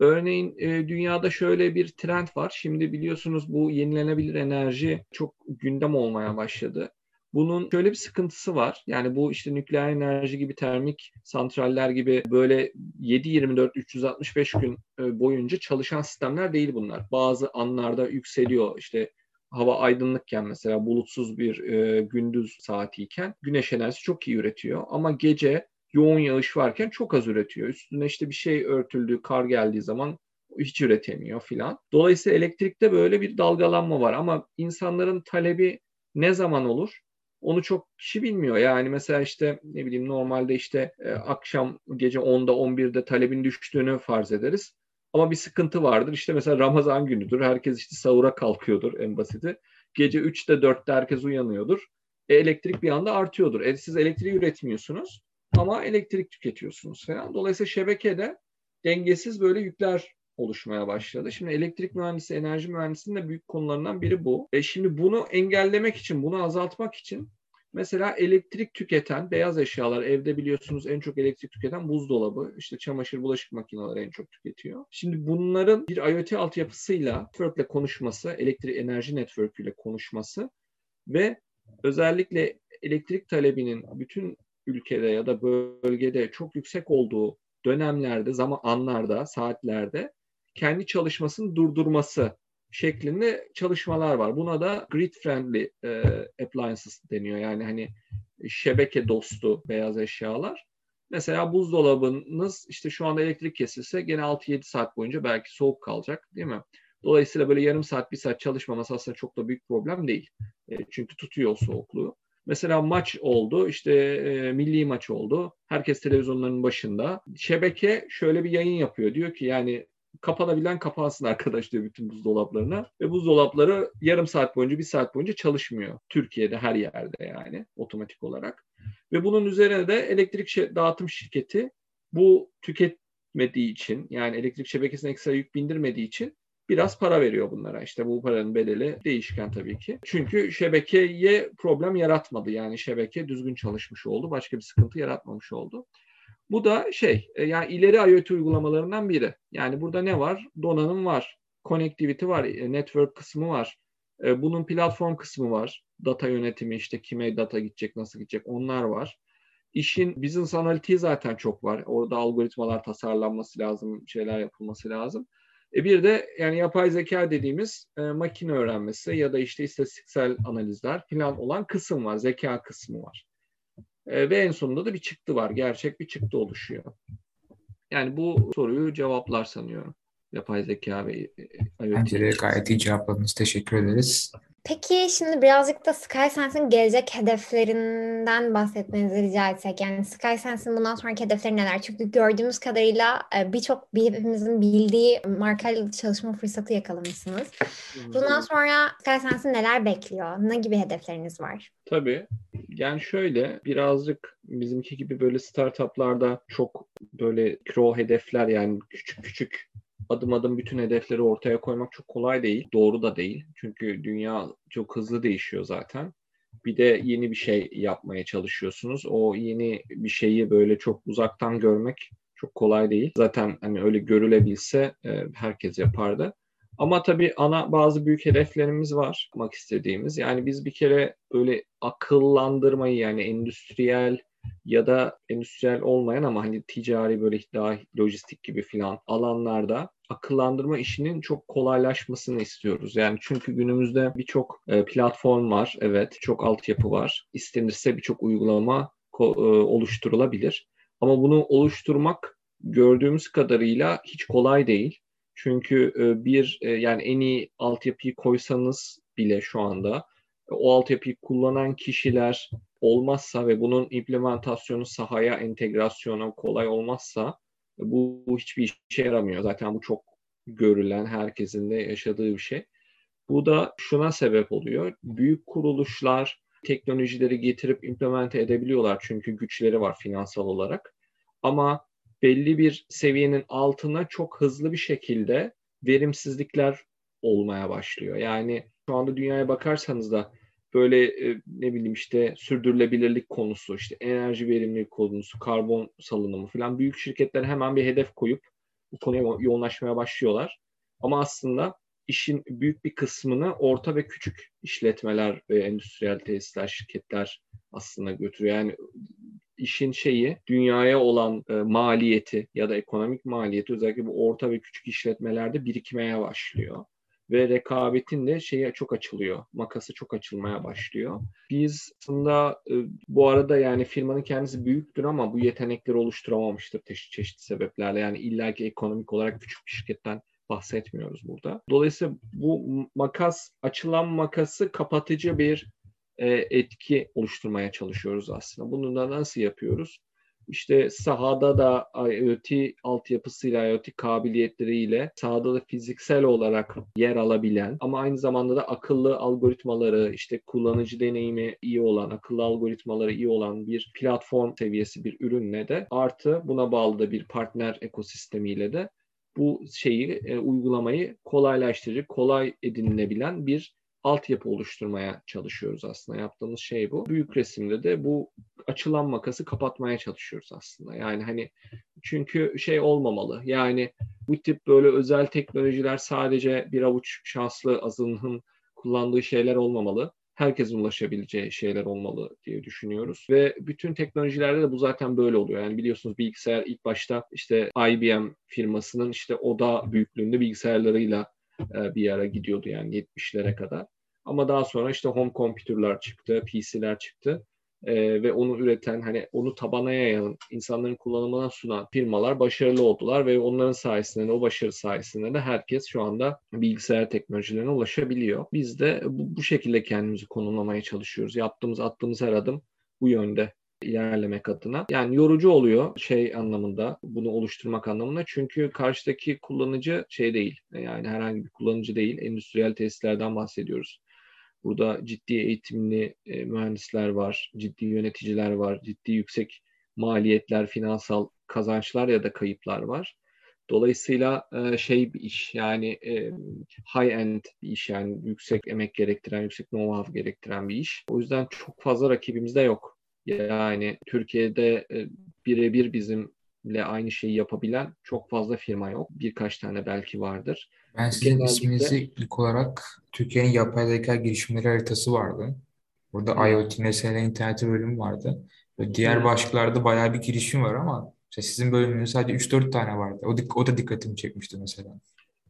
Örneğin e, dünyada şöyle bir trend var. Şimdi biliyorsunuz bu yenilenebilir enerji çok gündem olmaya başladı. Bunun şöyle bir sıkıntısı var. Yani bu işte nükleer enerji gibi termik santraller gibi böyle 7-24 365 gün e, boyunca çalışan sistemler değil bunlar. Bazı anlarda yükseliyor işte hava aydınlıkken mesela bulutsuz bir e, gündüz saatiyken güneş enerjisi çok iyi üretiyor. Ama gece yoğun yağış varken çok az üretiyor. Üstüne işte bir şey örtüldü, kar geldiği zaman hiç üretemiyor filan. Dolayısıyla elektrikte böyle bir dalgalanma var ama insanların talebi ne zaman olur? Onu çok kişi bilmiyor. Yani mesela işte ne bileyim normalde işte e, akşam gece 10'da 11'de talebin düştüğünü farz ederiz. Ama bir sıkıntı vardır. İşte mesela Ramazan günüdür. Herkes işte sahura kalkıyordur en basiti. Gece 3'te 4'te herkes uyanıyordur. E, elektrik bir anda artıyordur. E, siz elektriği üretmiyorsunuz ama elektrik tüketiyorsunuz falan. Dolayısıyla şebekede dengesiz böyle yükler oluşmaya başladı. Şimdi elektrik mühendisi, enerji mühendisinin de büyük konularından biri bu. E şimdi bunu engellemek için, bunu azaltmak için mesela elektrik tüketen beyaz eşyalar evde biliyorsunuz en çok elektrik tüketen buzdolabı, işte çamaşır, bulaşık makineleri en çok tüketiyor. Şimdi bunların bir IoT altyapısıyla network'le konuşması, elektrik enerji network ile konuşması ve özellikle elektrik talebinin bütün ülkede ya da bölgede çok yüksek olduğu dönemlerde, zaman anlarda, saatlerde kendi çalışmasını durdurması şeklinde çalışmalar var. Buna da grid friendly e, appliances deniyor. Yani hani şebeke dostu beyaz eşyalar. Mesela buzdolabınız işte şu anda elektrik kesilse gene 6-7 saat boyunca belki soğuk kalacak değil mi? Dolayısıyla böyle yarım saat, bir saat çalışmaması aslında çok da büyük problem değil. E, çünkü tutuyor soğukluğu. Mesela maç oldu, işte e, milli maç oldu. Herkes televizyonların başında. Şebeke şöyle bir yayın yapıyor. Diyor ki yani kapanabilen kapansın arkadaş diyor bütün buzdolaplarına. Ve buzdolapları yarım saat boyunca, bir saat boyunca çalışmıyor. Türkiye'de her yerde yani otomatik olarak. Ve bunun üzerine de elektrik dağıtım şirketi bu tüketmediği için yani elektrik şebekesine ekstra yük bindirmediği için biraz para veriyor bunlara. İşte bu paranın bedeli değişken tabii ki. Çünkü şebekeye problem yaratmadı. Yani şebeke düzgün çalışmış oldu. Başka bir sıkıntı yaratmamış oldu. Bu da şey e, yani ileri IoT uygulamalarından biri. Yani burada ne var? Donanım var, connectivity var, e, network kısmı var. E, bunun platform kısmı var. Data yönetimi işte kime data gidecek, nasıl gidecek onlar var. İşin business analitiği zaten çok var. Orada algoritmalar tasarlanması lazım, şeyler yapılması lazım. E bir de yani yapay zeka dediğimiz e, makine öğrenmesi ya da işte istatistiksel analizler falan olan kısım var. Zeka kısmı var. E, ve en sonunda da bir çıktı var. Gerçek bir çıktı oluşuyor. Yani bu soruyu cevaplar sanıyorum. Yapay zeka ve IoT. Bence de gayet iyi cevapladınız. Teşekkür ederiz. Peki şimdi birazcık da SkySense'in gelecek hedeflerinden bahsetmenizi rica etsek. Yani SkySense'in bundan sonraki hedefleri neler? Çünkü gördüğümüz kadarıyla e, birçok hepimizin bildiği markayla çalışma fırsatı yakalamışsınız. Bundan sonra SkySense'in neler bekliyor? Ne gibi hedefleriniz var? Tabii. Yani şöyle birazcık bizimki gibi böyle startuplarda çok böyle pro hedefler yani küçük küçük adım adım bütün hedefleri ortaya koymak çok kolay değil. Doğru da değil. Çünkü dünya çok hızlı değişiyor zaten. Bir de yeni bir şey yapmaya çalışıyorsunuz. O yeni bir şeyi böyle çok uzaktan görmek çok kolay değil. Zaten hani öyle görülebilse e, herkes yapardı. Ama tabii ana bazı büyük hedeflerimiz var yapmak istediğimiz. Yani biz bir kere böyle akıllandırmayı yani endüstriyel ya da endüstriyel olmayan ama hani ticari böyle daha lojistik gibi filan alanlarda akıllandırma işinin çok kolaylaşmasını istiyoruz. Yani çünkü günümüzde birçok e, platform var, evet, çok altyapı var. İstenirse birçok uygulama e, oluşturulabilir. Ama bunu oluşturmak gördüğümüz kadarıyla hiç kolay değil. Çünkü e, bir yani en iyi altyapıyı koysanız bile şu anda o altyapıyı kullanan kişiler olmazsa ve bunun implementasyonu sahaya entegrasyonu kolay olmazsa bu, bu hiçbir işe yaramıyor. Zaten bu çok görülen, herkesin de yaşadığı bir şey. Bu da şuna sebep oluyor. Büyük kuruluşlar teknolojileri getirip implemente edebiliyorlar çünkü güçleri var finansal olarak. Ama belli bir seviyenin altına çok hızlı bir şekilde verimsizlikler olmaya başlıyor. Yani şu anda dünyaya bakarsanız da böyle e, ne bileyim işte sürdürülebilirlik konusu, işte enerji verimlilik konusu, karbon salınımı falan büyük şirketler hemen bir hedef koyup bu konuya yoğunlaşmaya başlıyorlar. Ama aslında işin büyük bir kısmını orta ve küçük işletmeler ve endüstriyel tesisler, şirketler aslında götürüyor. Yani işin şeyi dünyaya olan e, maliyeti ya da ekonomik maliyeti özellikle bu orta ve küçük işletmelerde birikmeye başlıyor ve rekabetin de şeye çok açılıyor. Makası çok açılmaya başlıyor. Biz aslında e, bu arada yani firmanın kendisi büyüktür ama bu yetenekleri oluşturamamıştır çeşitli, çeşitli sebeplerle. Yani illaki ekonomik olarak küçük bir şirketten bahsetmiyoruz burada. Dolayısıyla bu makas, açılan makası kapatıcı bir e, etki oluşturmaya çalışıyoruz aslında. Bunu da nasıl yapıyoruz? İşte sahada da IoT altyapısıyla, IoT kabiliyetleriyle sahada da fiziksel olarak yer alabilen ama aynı zamanda da akıllı algoritmaları, işte kullanıcı deneyimi iyi olan, akıllı algoritmaları iyi olan bir platform seviyesi bir ürünle de artı buna bağlı da bir partner ekosistemiyle de bu şeyi e, uygulamayı kolaylaştırıcı, kolay edinilebilen bir altyapı oluşturmaya çalışıyoruz aslında. Yaptığımız şey bu. Büyük resimde de bu açılan makası kapatmaya çalışıyoruz aslında. Yani hani çünkü şey olmamalı. Yani bu tip böyle özel teknolojiler sadece bir avuç şanslı azınlığın kullandığı şeyler olmamalı. Herkesin ulaşabileceği şeyler olmalı diye düşünüyoruz. Ve bütün teknolojilerde de bu zaten böyle oluyor. Yani biliyorsunuz bilgisayar ilk başta işte IBM firmasının işte oda büyüklüğünde bilgisayarlarıyla e, bir ara gidiyordu yani 70'lere kadar. Ama daha sonra işte home computer'lar çıktı, PC'ler çıktı. Ee, ve onu üreten hani onu tabana yayan insanların kullanımına sunan firmalar başarılı oldular ve onların sayesinde o başarı sayesinde de herkes şu anda bilgisayar teknolojilerine ulaşabiliyor. Biz de bu, bu şekilde kendimizi konumlamaya çalışıyoruz. Yaptığımız attığımız her adım bu yönde ilerlemek adına. Yani yorucu oluyor şey anlamında, bunu oluşturmak anlamında. Çünkü karşıdaki kullanıcı şey değil. Yani herhangi bir kullanıcı değil. Endüstriyel tesislerden bahsediyoruz. Burada ciddi eğitimli e, mühendisler var, ciddi yöneticiler var, ciddi yüksek maliyetler, finansal kazançlar ya da kayıplar var. Dolayısıyla e, şey bir iş yani e, high end bir iş yani yüksek emek gerektiren, yüksek know-how gerektiren bir iş. O yüzden çok fazla rakibimiz de yok. Yani Türkiye'de e, birebir bizimle aynı şeyi yapabilen çok fazla firma yok. Birkaç tane belki vardır. Ben sizin Genellikle... isminizi ilk olarak Türkiye'nin yapay zeka girişimleri haritası vardı. Burada hmm. IoT mesele interneti bölümü vardı. Ve diğer hmm. başlıklarda bayağı bir girişim var ama işte sizin bölümünüz sadece 3-4 tane vardı. O, o da dikkatimi çekmişti mesela.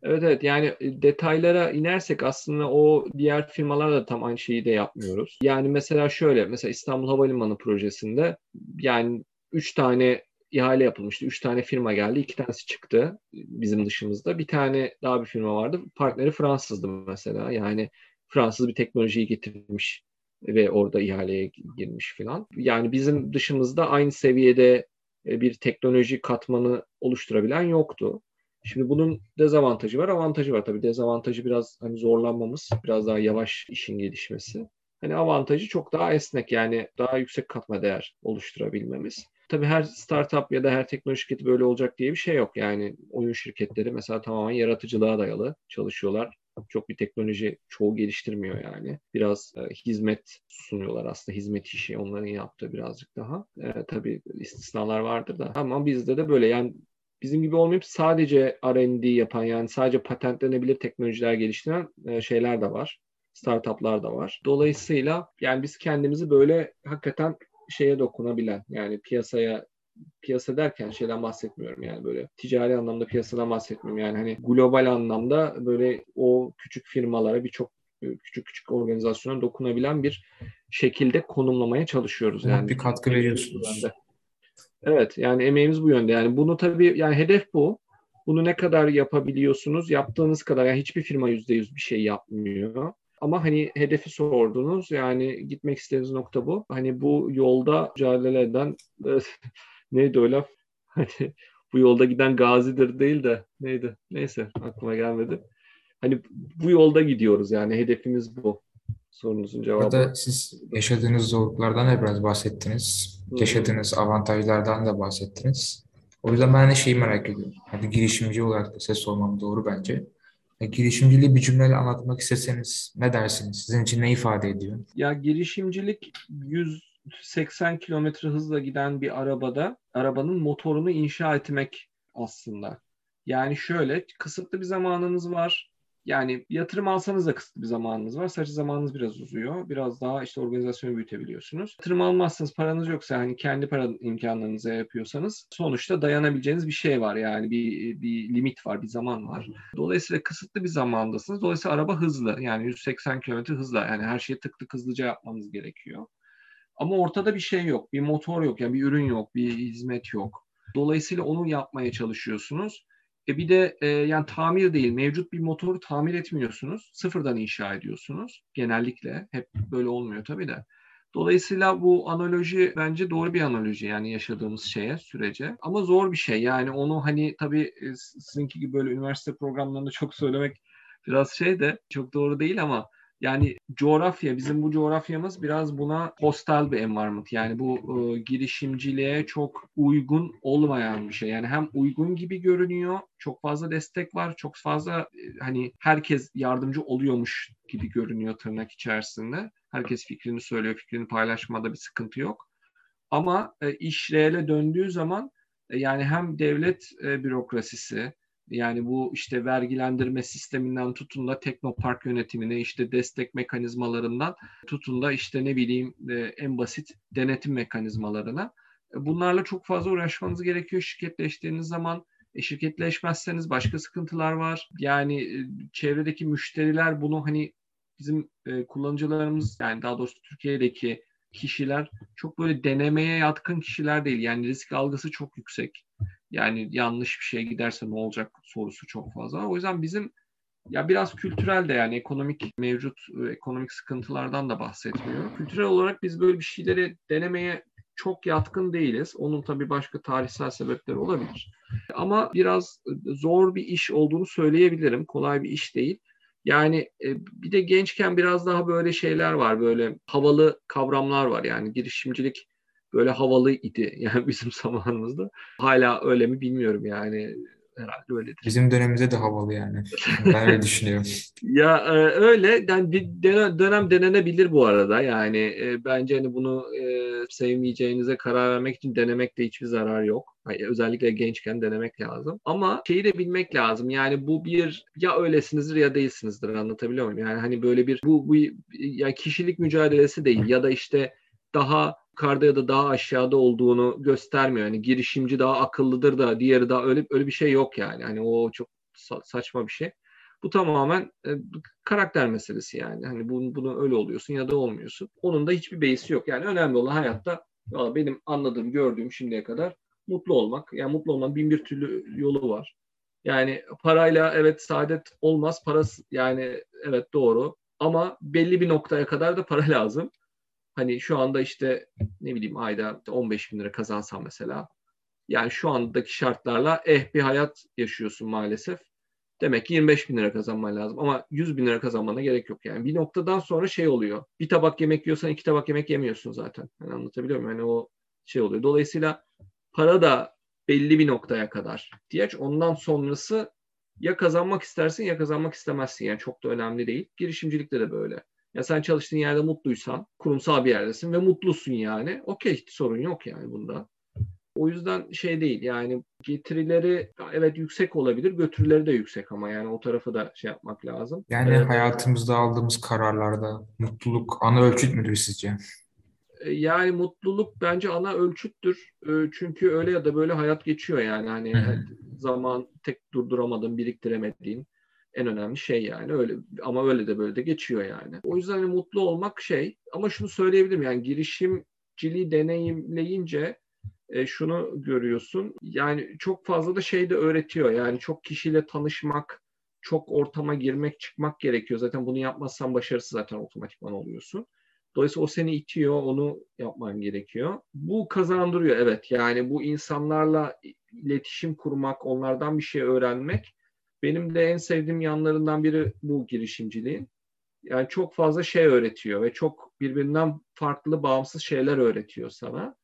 Evet evet yani e, detaylara inersek aslında o diğer firmalarla da tam aynı şeyi de yapmıyoruz. Yani mesela şöyle mesela İstanbul Havalimanı projesinde yani 3 tane ihale yapılmıştı. Üç tane firma geldi. iki tanesi çıktı bizim dışımızda. Bir tane daha bir firma vardı. Partneri Fransızdı mesela. Yani Fransız bir teknolojiyi getirmiş ve orada ihaleye girmiş falan. Yani bizim dışımızda aynı seviyede e, bir teknoloji katmanı oluşturabilen yoktu. Şimdi bunun dezavantajı var, avantajı var. Tabii dezavantajı biraz hani zorlanmamız, biraz daha yavaş işin gelişmesi. Hani avantajı çok daha esnek yani daha yüksek katma değer oluşturabilmemiz. Tabii her startup ya da her teknoloji şirketi böyle olacak diye bir şey yok. Yani oyun şirketleri mesela tamamen yaratıcılığa dayalı çalışıyorlar. Çok bir teknoloji çoğu geliştirmiyor yani. Biraz e, hizmet sunuyorlar aslında. Hizmet işi onların yaptığı birazcık daha. E, tabii istisnalar vardır da. Ama bizde de böyle yani bizim gibi olmayıp sadece R&D yapan yani sadece patentlenebilir teknolojiler geliştiren e, şeyler de var. Startuplar da var. Dolayısıyla yani biz kendimizi böyle hakikaten şeye dokunabilen yani piyasaya piyasa derken şeyden bahsetmiyorum yani böyle ticari anlamda piyasadan bahsetmiyorum yani hani global anlamda böyle o küçük firmalara birçok e, küçük küçük organizasyona dokunabilen bir şekilde konumlamaya çalışıyoruz yani. Bir katkı veriyorsunuz. Evet yani emeğimiz bu yönde yani bunu tabii yani hedef bu. Bunu ne kadar yapabiliyorsunuz? Yaptığınız kadar yani hiçbir firma yüzde yüz bir şey yapmıyor. Ama hani hedefi sordunuz. Yani gitmek istediğiniz nokta bu. Hani bu yolda mücadele eden neydi o laf? Hani bu yolda giden gazidir değil de neydi? Neyse aklıma gelmedi. Hani bu yolda gidiyoruz yani hedefimiz bu. Sorunuzun cevabı. Burada siz yaşadığınız zorluklardan da biraz bahsettiniz. Hı-hı. Yaşadığınız avantajlardan da bahsettiniz. O yüzden ben de şeyi merak ediyorum. Hadi girişimci olarak da size sormam doğru bence. E, girişimciliği bir cümleyle anlatmak isteseniz ne dersiniz? Sizin için ne ifade ediyor? Ya girişimcilik 180 kilometre hızla giden bir arabada arabanın motorunu inşa etmek aslında. Yani şöyle kısıtlı bir zamanınız var. Yani yatırım alsanız da kısıtlı bir zamanınız var. Sadece zamanınız biraz uzuyor. Biraz daha işte organizasyonu büyütebiliyorsunuz. Yatırım almazsınız, paranız yoksa hani kendi para imkanlarınıza yapıyorsanız sonuçta dayanabileceğiniz bir şey var. Yani bir, bir limit var, bir zaman var. Dolayısıyla kısıtlı bir zamandasınız. Dolayısıyla araba hızlı. Yani 180 km hızla. Yani her şeyi tık tık hızlıca yapmanız gerekiyor. Ama ortada bir şey yok. Bir motor yok. Yani bir ürün yok. Bir hizmet yok. Dolayısıyla onu yapmaya çalışıyorsunuz. E bir de e, yani tamir değil, mevcut bir motoru tamir etmiyorsunuz. Sıfırdan inşa ediyorsunuz. Genellikle. Hep böyle olmuyor tabii de. Dolayısıyla bu analoji bence doğru bir analoji yani yaşadığımız şeye, sürece. Ama zor bir şey. Yani onu hani tabii e, sizinki gibi böyle üniversite programlarında çok söylemek biraz şey de çok doğru değil ama yani coğrafya, bizim bu coğrafyamız biraz buna hostel bir environment. Yani bu e, girişimciliğe çok uygun olmayan bir şey. Yani hem uygun gibi görünüyor, çok fazla destek var, çok fazla e, hani herkes yardımcı oluyormuş gibi görünüyor tırnak içerisinde. Herkes fikrini söylüyor, fikrini paylaşmada bir sıkıntı yok. Ama e, iş reale döndüğü zaman e, yani hem devlet e, bürokrasisi, yani bu işte vergilendirme sisteminden tutun da teknopark yönetimine işte destek mekanizmalarından tutun da işte ne bileyim e, en basit denetim mekanizmalarına. E, bunlarla çok fazla uğraşmanız gerekiyor şirketleştiğiniz zaman. E, şirketleşmezseniz başka sıkıntılar var. Yani e, çevredeki müşteriler bunu hani bizim kullanıcılarımız yani daha doğrusu Türkiye'deki kişiler çok böyle denemeye yatkın kişiler değil. Yani risk algısı çok yüksek. Yani yanlış bir şey giderse ne olacak sorusu çok fazla. O yüzden bizim ya biraz kültürel de yani ekonomik mevcut e, ekonomik sıkıntılardan da bahsetmiyor. Kültürel olarak biz böyle bir şeyleri denemeye çok yatkın değiliz. Onun tabii başka tarihsel sebepleri olabilir. Ama biraz zor bir iş olduğunu söyleyebilirim. Kolay bir iş değil. Yani e, bir de gençken biraz daha böyle şeyler var. Böyle havalı kavramlar var. Yani girişimcilik böyle havalı idi yani bizim zamanımızda. Hala öyle mi bilmiyorum yani herhalde öyledir. Bizim dönemimizde de havalı yani. Ben öyle düşünüyorum. ya e, öyle yani bir dönem denenebilir bu arada yani e, bence hani bunu e, sevmeyeceğinize karar vermek için denemekte hiçbir zarar yok. Yani özellikle gençken denemek lazım. Ama şeyi de bilmek lazım. Yani bu bir ya öylesinizdir ya değilsinizdir anlatabiliyor muyum? Yani hani böyle bir bu bu yani kişilik mücadelesi değil ya da işte daha yukarıda ya da daha aşağıda olduğunu göstermiyor. Yani girişimci daha akıllıdır da diğeri daha öyle öyle bir şey yok yani. Hani o çok saçma bir şey. Bu tamamen e, karakter meselesi yani. Hani bunu, bunu öyle oluyorsun ya da olmuyorsun. Onun da hiçbir beysi yok. Yani önemli olan hayatta benim anladığım, gördüğüm şimdiye kadar mutlu olmak. Yani mutlu olmanın bin bir türlü yolu var. Yani parayla evet saadet olmaz. Parası yani evet doğru. Ama belli bir noktaya kadar da para lazım. Hani şu anda işte ne bileyim ayda 15 bin lira kazansam mesela. Yani şu andaki şartlarla eh bir hayat yaşıyorsun maalesef. Demek ki 25 bin lira kazanman lazım. Ama 100 bin lira kazanmana gerek yok yani. Bir noktadan sonra şey oluyor. Bir tabak yemek yiyorsan iki tabak yemek yemiyorsun zaten. Yani anlatabiliyor muyum? Yani o şey oluyor. Dolayısıyla para da belli bir noktaya kadar ihtiyaç. Ondan sonrası ya kazanmak istersin ya kazanmak istemezsin. Yani çok da önemli değil. Girişimcilikte de böyle. Ya sen çalıştığın yerde mutluysan, kurumsal bir yerdesin ve mutlusun yani. Okey sorun yok yani bunda. O yüzden şey değil yani getirileri evet yüksek olabilir, götürüleri de yüksek ama yani o tarafı da şey yapmak lazım. Yani evet. hayatımızda aldığımız kararlarda mutluluk ana ölçüt müdür sizce? E, yani mutluluk bence ana ölçüttür. E, çünkü öyle ya da böyle hayat geçiyor yani hani zaman tek durduramadığın, biriktiremediğin en önemli şey yani öyle ama öyle de böyle de geçiyor yani. O yüzden hani mutlu olmak şey ama şunu söyleyebilirim yani girişimciliği deneyimleyince e, şunu görüyorsun yani çok fazla da şey de öğretiyor yani çok kişiyle tanışmak çok ortama girmek çıkmak gerekiyor zaten bunu yapmazsan başarısız zaten otomatikman oluyorsun. Dolayısıyla o seni itiyor, onu yapman gerekiyor. Bu kazandırıyor evet. Yani bu insanlarla iletişim kurmak, onlardan bir şey öğrenmek benim de en sevdiğim yanlarından biri bu girişimciliğin. Yani çok fazla şey öğretiyor ve çok birbirinden farklı bağımsız şeyler öğretiyor sana.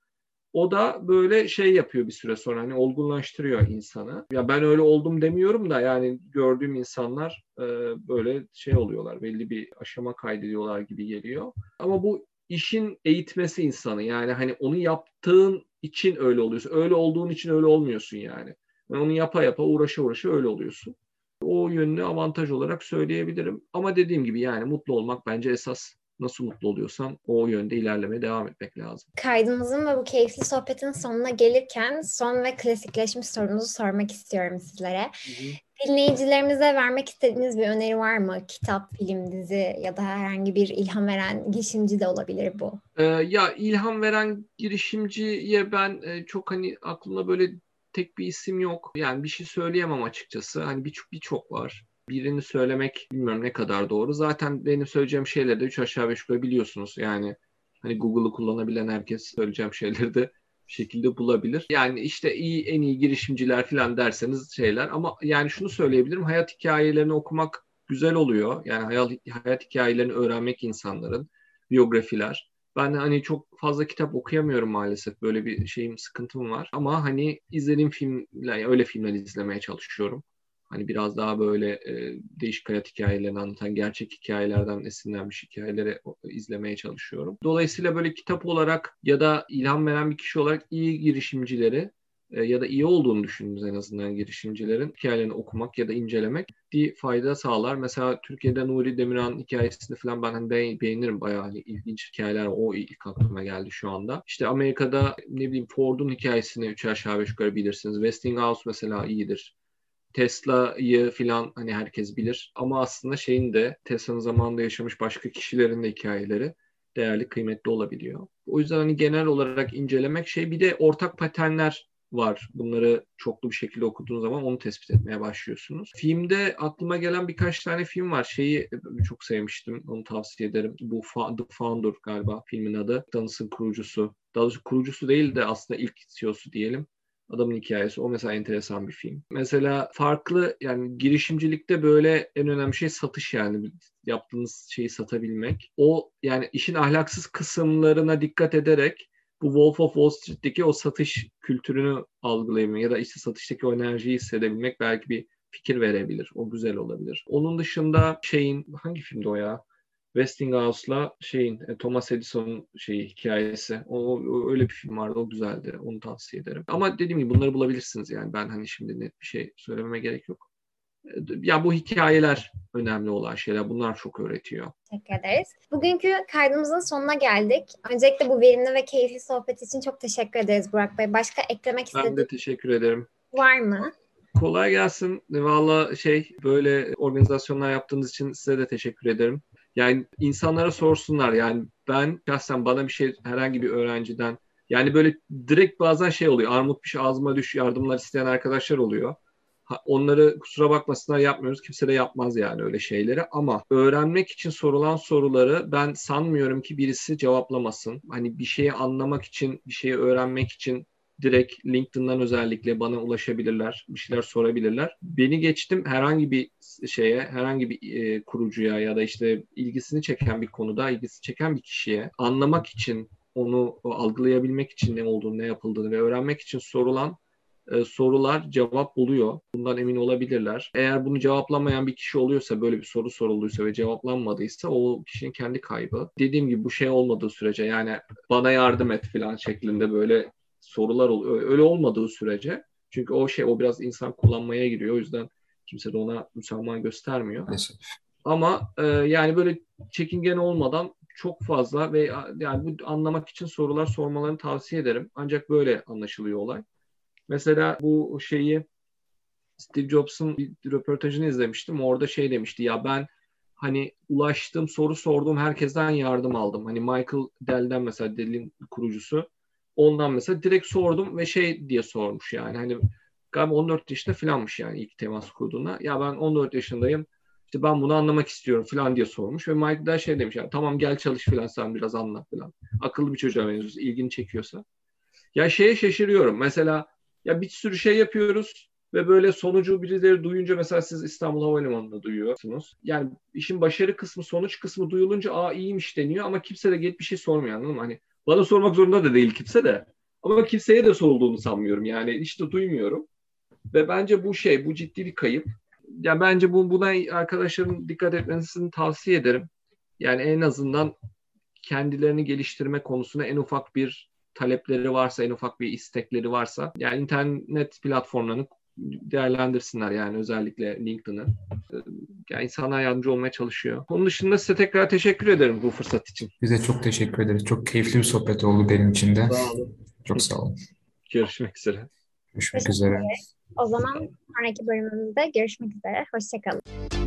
O da böyle şey yapıyor bir süre sonra hani olgunlaştırıyor insanı. Ya ben öyle oldum demiyorum da yani gördüğüm insanlar e, böyle şey oluyorlar. Belli bir aşama kaydediyorlar gibi geliyor. Ama bu işin eğitmesi insanı yani hani onu yaptığın için öyle oluyorsun. Öyle olduğun için öyle olmuyorsun yani. yani onu yapa yapa uğraşa uğraşa öyle oluyorsun. O yönünü avantaj olarak söyleyebilirim. Ama dediğim gibi yani mutlu olmak bence esas nasıl mutlu oluyorsan o yönde ilerlemeye devam etmek lazım. Kaydımızın ve bu keyifli sohbetin sonuna gelirken son ve klasikleşmiş sorumuzu sormak istiyorum sizlere. Hı hı. Dinleyicilerimize vermek istediğiniz bir öneri var mı? Kitap, film, dizi ya da herhangi bir ilham veren girişimci de olabilir bu. Ee, ya ilham veren girişimciye ben e, çok hani aklımda böyle tek bir isim yok. Yani bir şey söyleyemem açıkçası. Hani birçok birçok var. Birini söylemek bilmiyorum ne kadar doğru. Zaten benim söyleyeceğim şeyleri de üç aşağı beş yukarı biliyorsunuz. Yani hani Google'ı kullanabilen herkes söyleyeceğim şeyleri de şekilde bulabilir. Yani işte iyi en iyi girişimciler falan derseniz şeyler ama yani şunu söyleyebilirim. Hayat hikayelerini okumak güzel oluyor. Yani hayat, hayat hikayelerini öğrenmek insanların biyografiler. Ben hani çok fazla kitap okuyamıyorum maalesef. Böyle bir şeyim, sıkıntım var. Ama hani izlediğim filmler, öyle filmler izlemeye çalışıyorum. Hani biraz daha böyle e, değişik hayat hikayelerini anlatan, gerçek hikayelerden esinlenmiş hikayeleri izlemeye çalışıyorum. Dolayısıyla böyle kitap olarak ya da ilham veren bir kişi olarak iyi girişimcileri ya da iyi olduğunu düşündüğümüz en azından girişimcilerin hikayelerini okumak ya da incelemek bir fayda sağlar. Mesela Türkiye'de Nuri Demirhan hikayesini falan ben hani beğenirim bayağı hani ilginç hikayeler o ilk aklıma geldi şu anda. İşte Amerika'da ne bileyim Ford'un hikayesini üç aşağı beş yukarı bilirsiniz. Westinghouse mesela iyidir. Tesla'yı filan hani herkes bilir. Ama aslında şeyin de Tesla'nın zamanında yaşamış başka kişilerin de hikayeleri değerli, kıymetli olabiliyor. O yüzden hani genel olarak incelemek şey bir de ortak paternler var. Bunları çoklu bir şekilde okuduğunuz zaman onu tespit etmeye başlıyorsunuz. Filmde aklıma gelen birkaç tane film var. Şeyi çok sevmiştim. Onu tavsiye ederim. Bu The Founder galiba filmin adı. Danıs'ın kurucusu. Daha kurucusu değil de aslında ilk CEO'su diyelim adamın hikayesi. O mesela enteresan bir film. Mesela farklı yani girişimcilikte böyle en önemli şey satış yani yaptığınız şeyi satabilmek. O yani işin ahlaksız kısımlarına dikkat ederek bu Wolf of Wall Street'teki o satış kültürünü algılayabilmek ya da işte satıştaki o enerjiyi hissedebilmek belki bir fikir verebilir. O güzel olabilir. Onun dışında şeyin hangi filmde o ya? Westinghouse'la şeyin e, Thomas Edison'un şeyi hikayesi. O, o, öyle bir film vardı. O güzeldi. Onu tavsiye ederim. Ama dediğim gibi bunları bulabilirsiniz yani. Ben hani şimdi net bir şey söylememe gerek yok. Ya bu hikayeler önemli olan şeyler. Bunlar çok öğretiyor. Teşekkür ederiz. Bugünkü kaydımızın sonuna geldik. Öncelikle bu verimli ve keyifli sohbet için çok teşekkür ederiz Burak Bey. Başka eklemek istediğiniz Ben de teşekkür ederim. Var mı? Kolay gelsin. Valla şey böyle organizasyonlar yaptığınız için size de teşekkür ederim. Yani insanlara sorsunlar yani ben şahsen bana bir şey herhangi bir öğrenciden yani böyle direkt bazen şey oluyor armut piş ağzıma düş yardımlar isteyen arkadaşlar oluyor. Onları kusura bakmasınlar yapmıyoruz. Kimse de yapmaz yani öyle şeyleri ama öğrenmek için sorulan soruları ben sanmıyorum ki birisi cevaplamasın. Hani bir şeyi anlamak için, bir şeyi öğrenmek için direkt LinkedIn'dan özellikle bana ulaşabilirler, bir şeyler sorabilirler. Beni geçtim herhangi bir şeye, herhangi bir e, kurucuya ya da işte ilgisini çeken bir konuda, ilgisi çeken bir kişiye anlamak için, onu algılayabilmek için ne olduğunu, ne yapıldığını ve öğrenmek için sorulan e, sorular cevap buluyor. Bundan emin olabilirler. Eğer bunu cevaplamayan bir kişi oluyorsa, böyle bir soru sorulduysa ve cevaplanmadıysa o kişinin kendi kaybı. Dediğim gibi bu şey olmadığı sürece yani bana yardım et falan şeklinde böyle sorular oluyor. Öyle olmadığı sürece çünkü o şey o biraz insan kullanmaya giriyor. O yüzden kimse de ona müsamaha göstermiyor. Maalesef. Ama e, yani böyle çekingen olmadan çok fazla ve yani bu anlamak için sorular sormalarını tavsiye ederim. Ancak böyle anlaşılıyor olay. Mesela bu şeyi Steve Jobs'un bir röportajını izlemiştim. Orada şey demişti ya ben hani ulaştığım soru sorduğum herkesten yardım aldım. Hani Michael Dell'den mesela Dell'in kurucusu Ondan mesela direkt sordum ve şey diye sormuş yani hani galiba 14 yaşında falanmış yani ilk temas kurduğuna. Ya ben 14 yaşındayım işte ben bunu anlamak istiyorum falan diye sormuş ve Mike da şey demiş yani tamam gel çalış falan sen biraz anlat falan. Akıllı bir çocuğa benziyorsun ilgini çekiyorsa. Ya şeye şaşırıyorum mesela ya bir sürü şey yapıyoruz ve böyle sonucu birileri duyunca mesela siz İstanbul Havalimanı'nda duyuyorsunuz. Yani işin başarı kısmı sonuç kısmı duyulunca aa iyiymiş deniyor ama kimse de gelip bir şey sormuyor anladın mı? Hani bana sormak zorunda da değil kimse de. Ama kimseye de sorulduğunu sanmıyorum yani. işte duymuyorum. Ve bence bu şey, bu ciddi bir kayıp. Yani bence bu, buna arkadaşların dikkat etmesini tavsiye ederim. Yani en azından kendilerini geliştirme konusunda en ufak bir talepleri varsa, en ufak bir istekleri varsa yani internet platformlarını değerlendirsinler yani özellikle LinkedIn'ı. Ee, yani insanlar yardımcı olmaya çalışıyor. Onun dışında size tekrar teşekkür ederim bu fırsat için. Biz de çok teşekkür ederiz. Çok keyifli bir sohbet oldu benim için de. Sağ olun. Çok sağ olun. Görüşmek üzere. Görüşmek üzere. O zaman sonraki bölümümüzde görüşmek üzere. Hoşçakalın.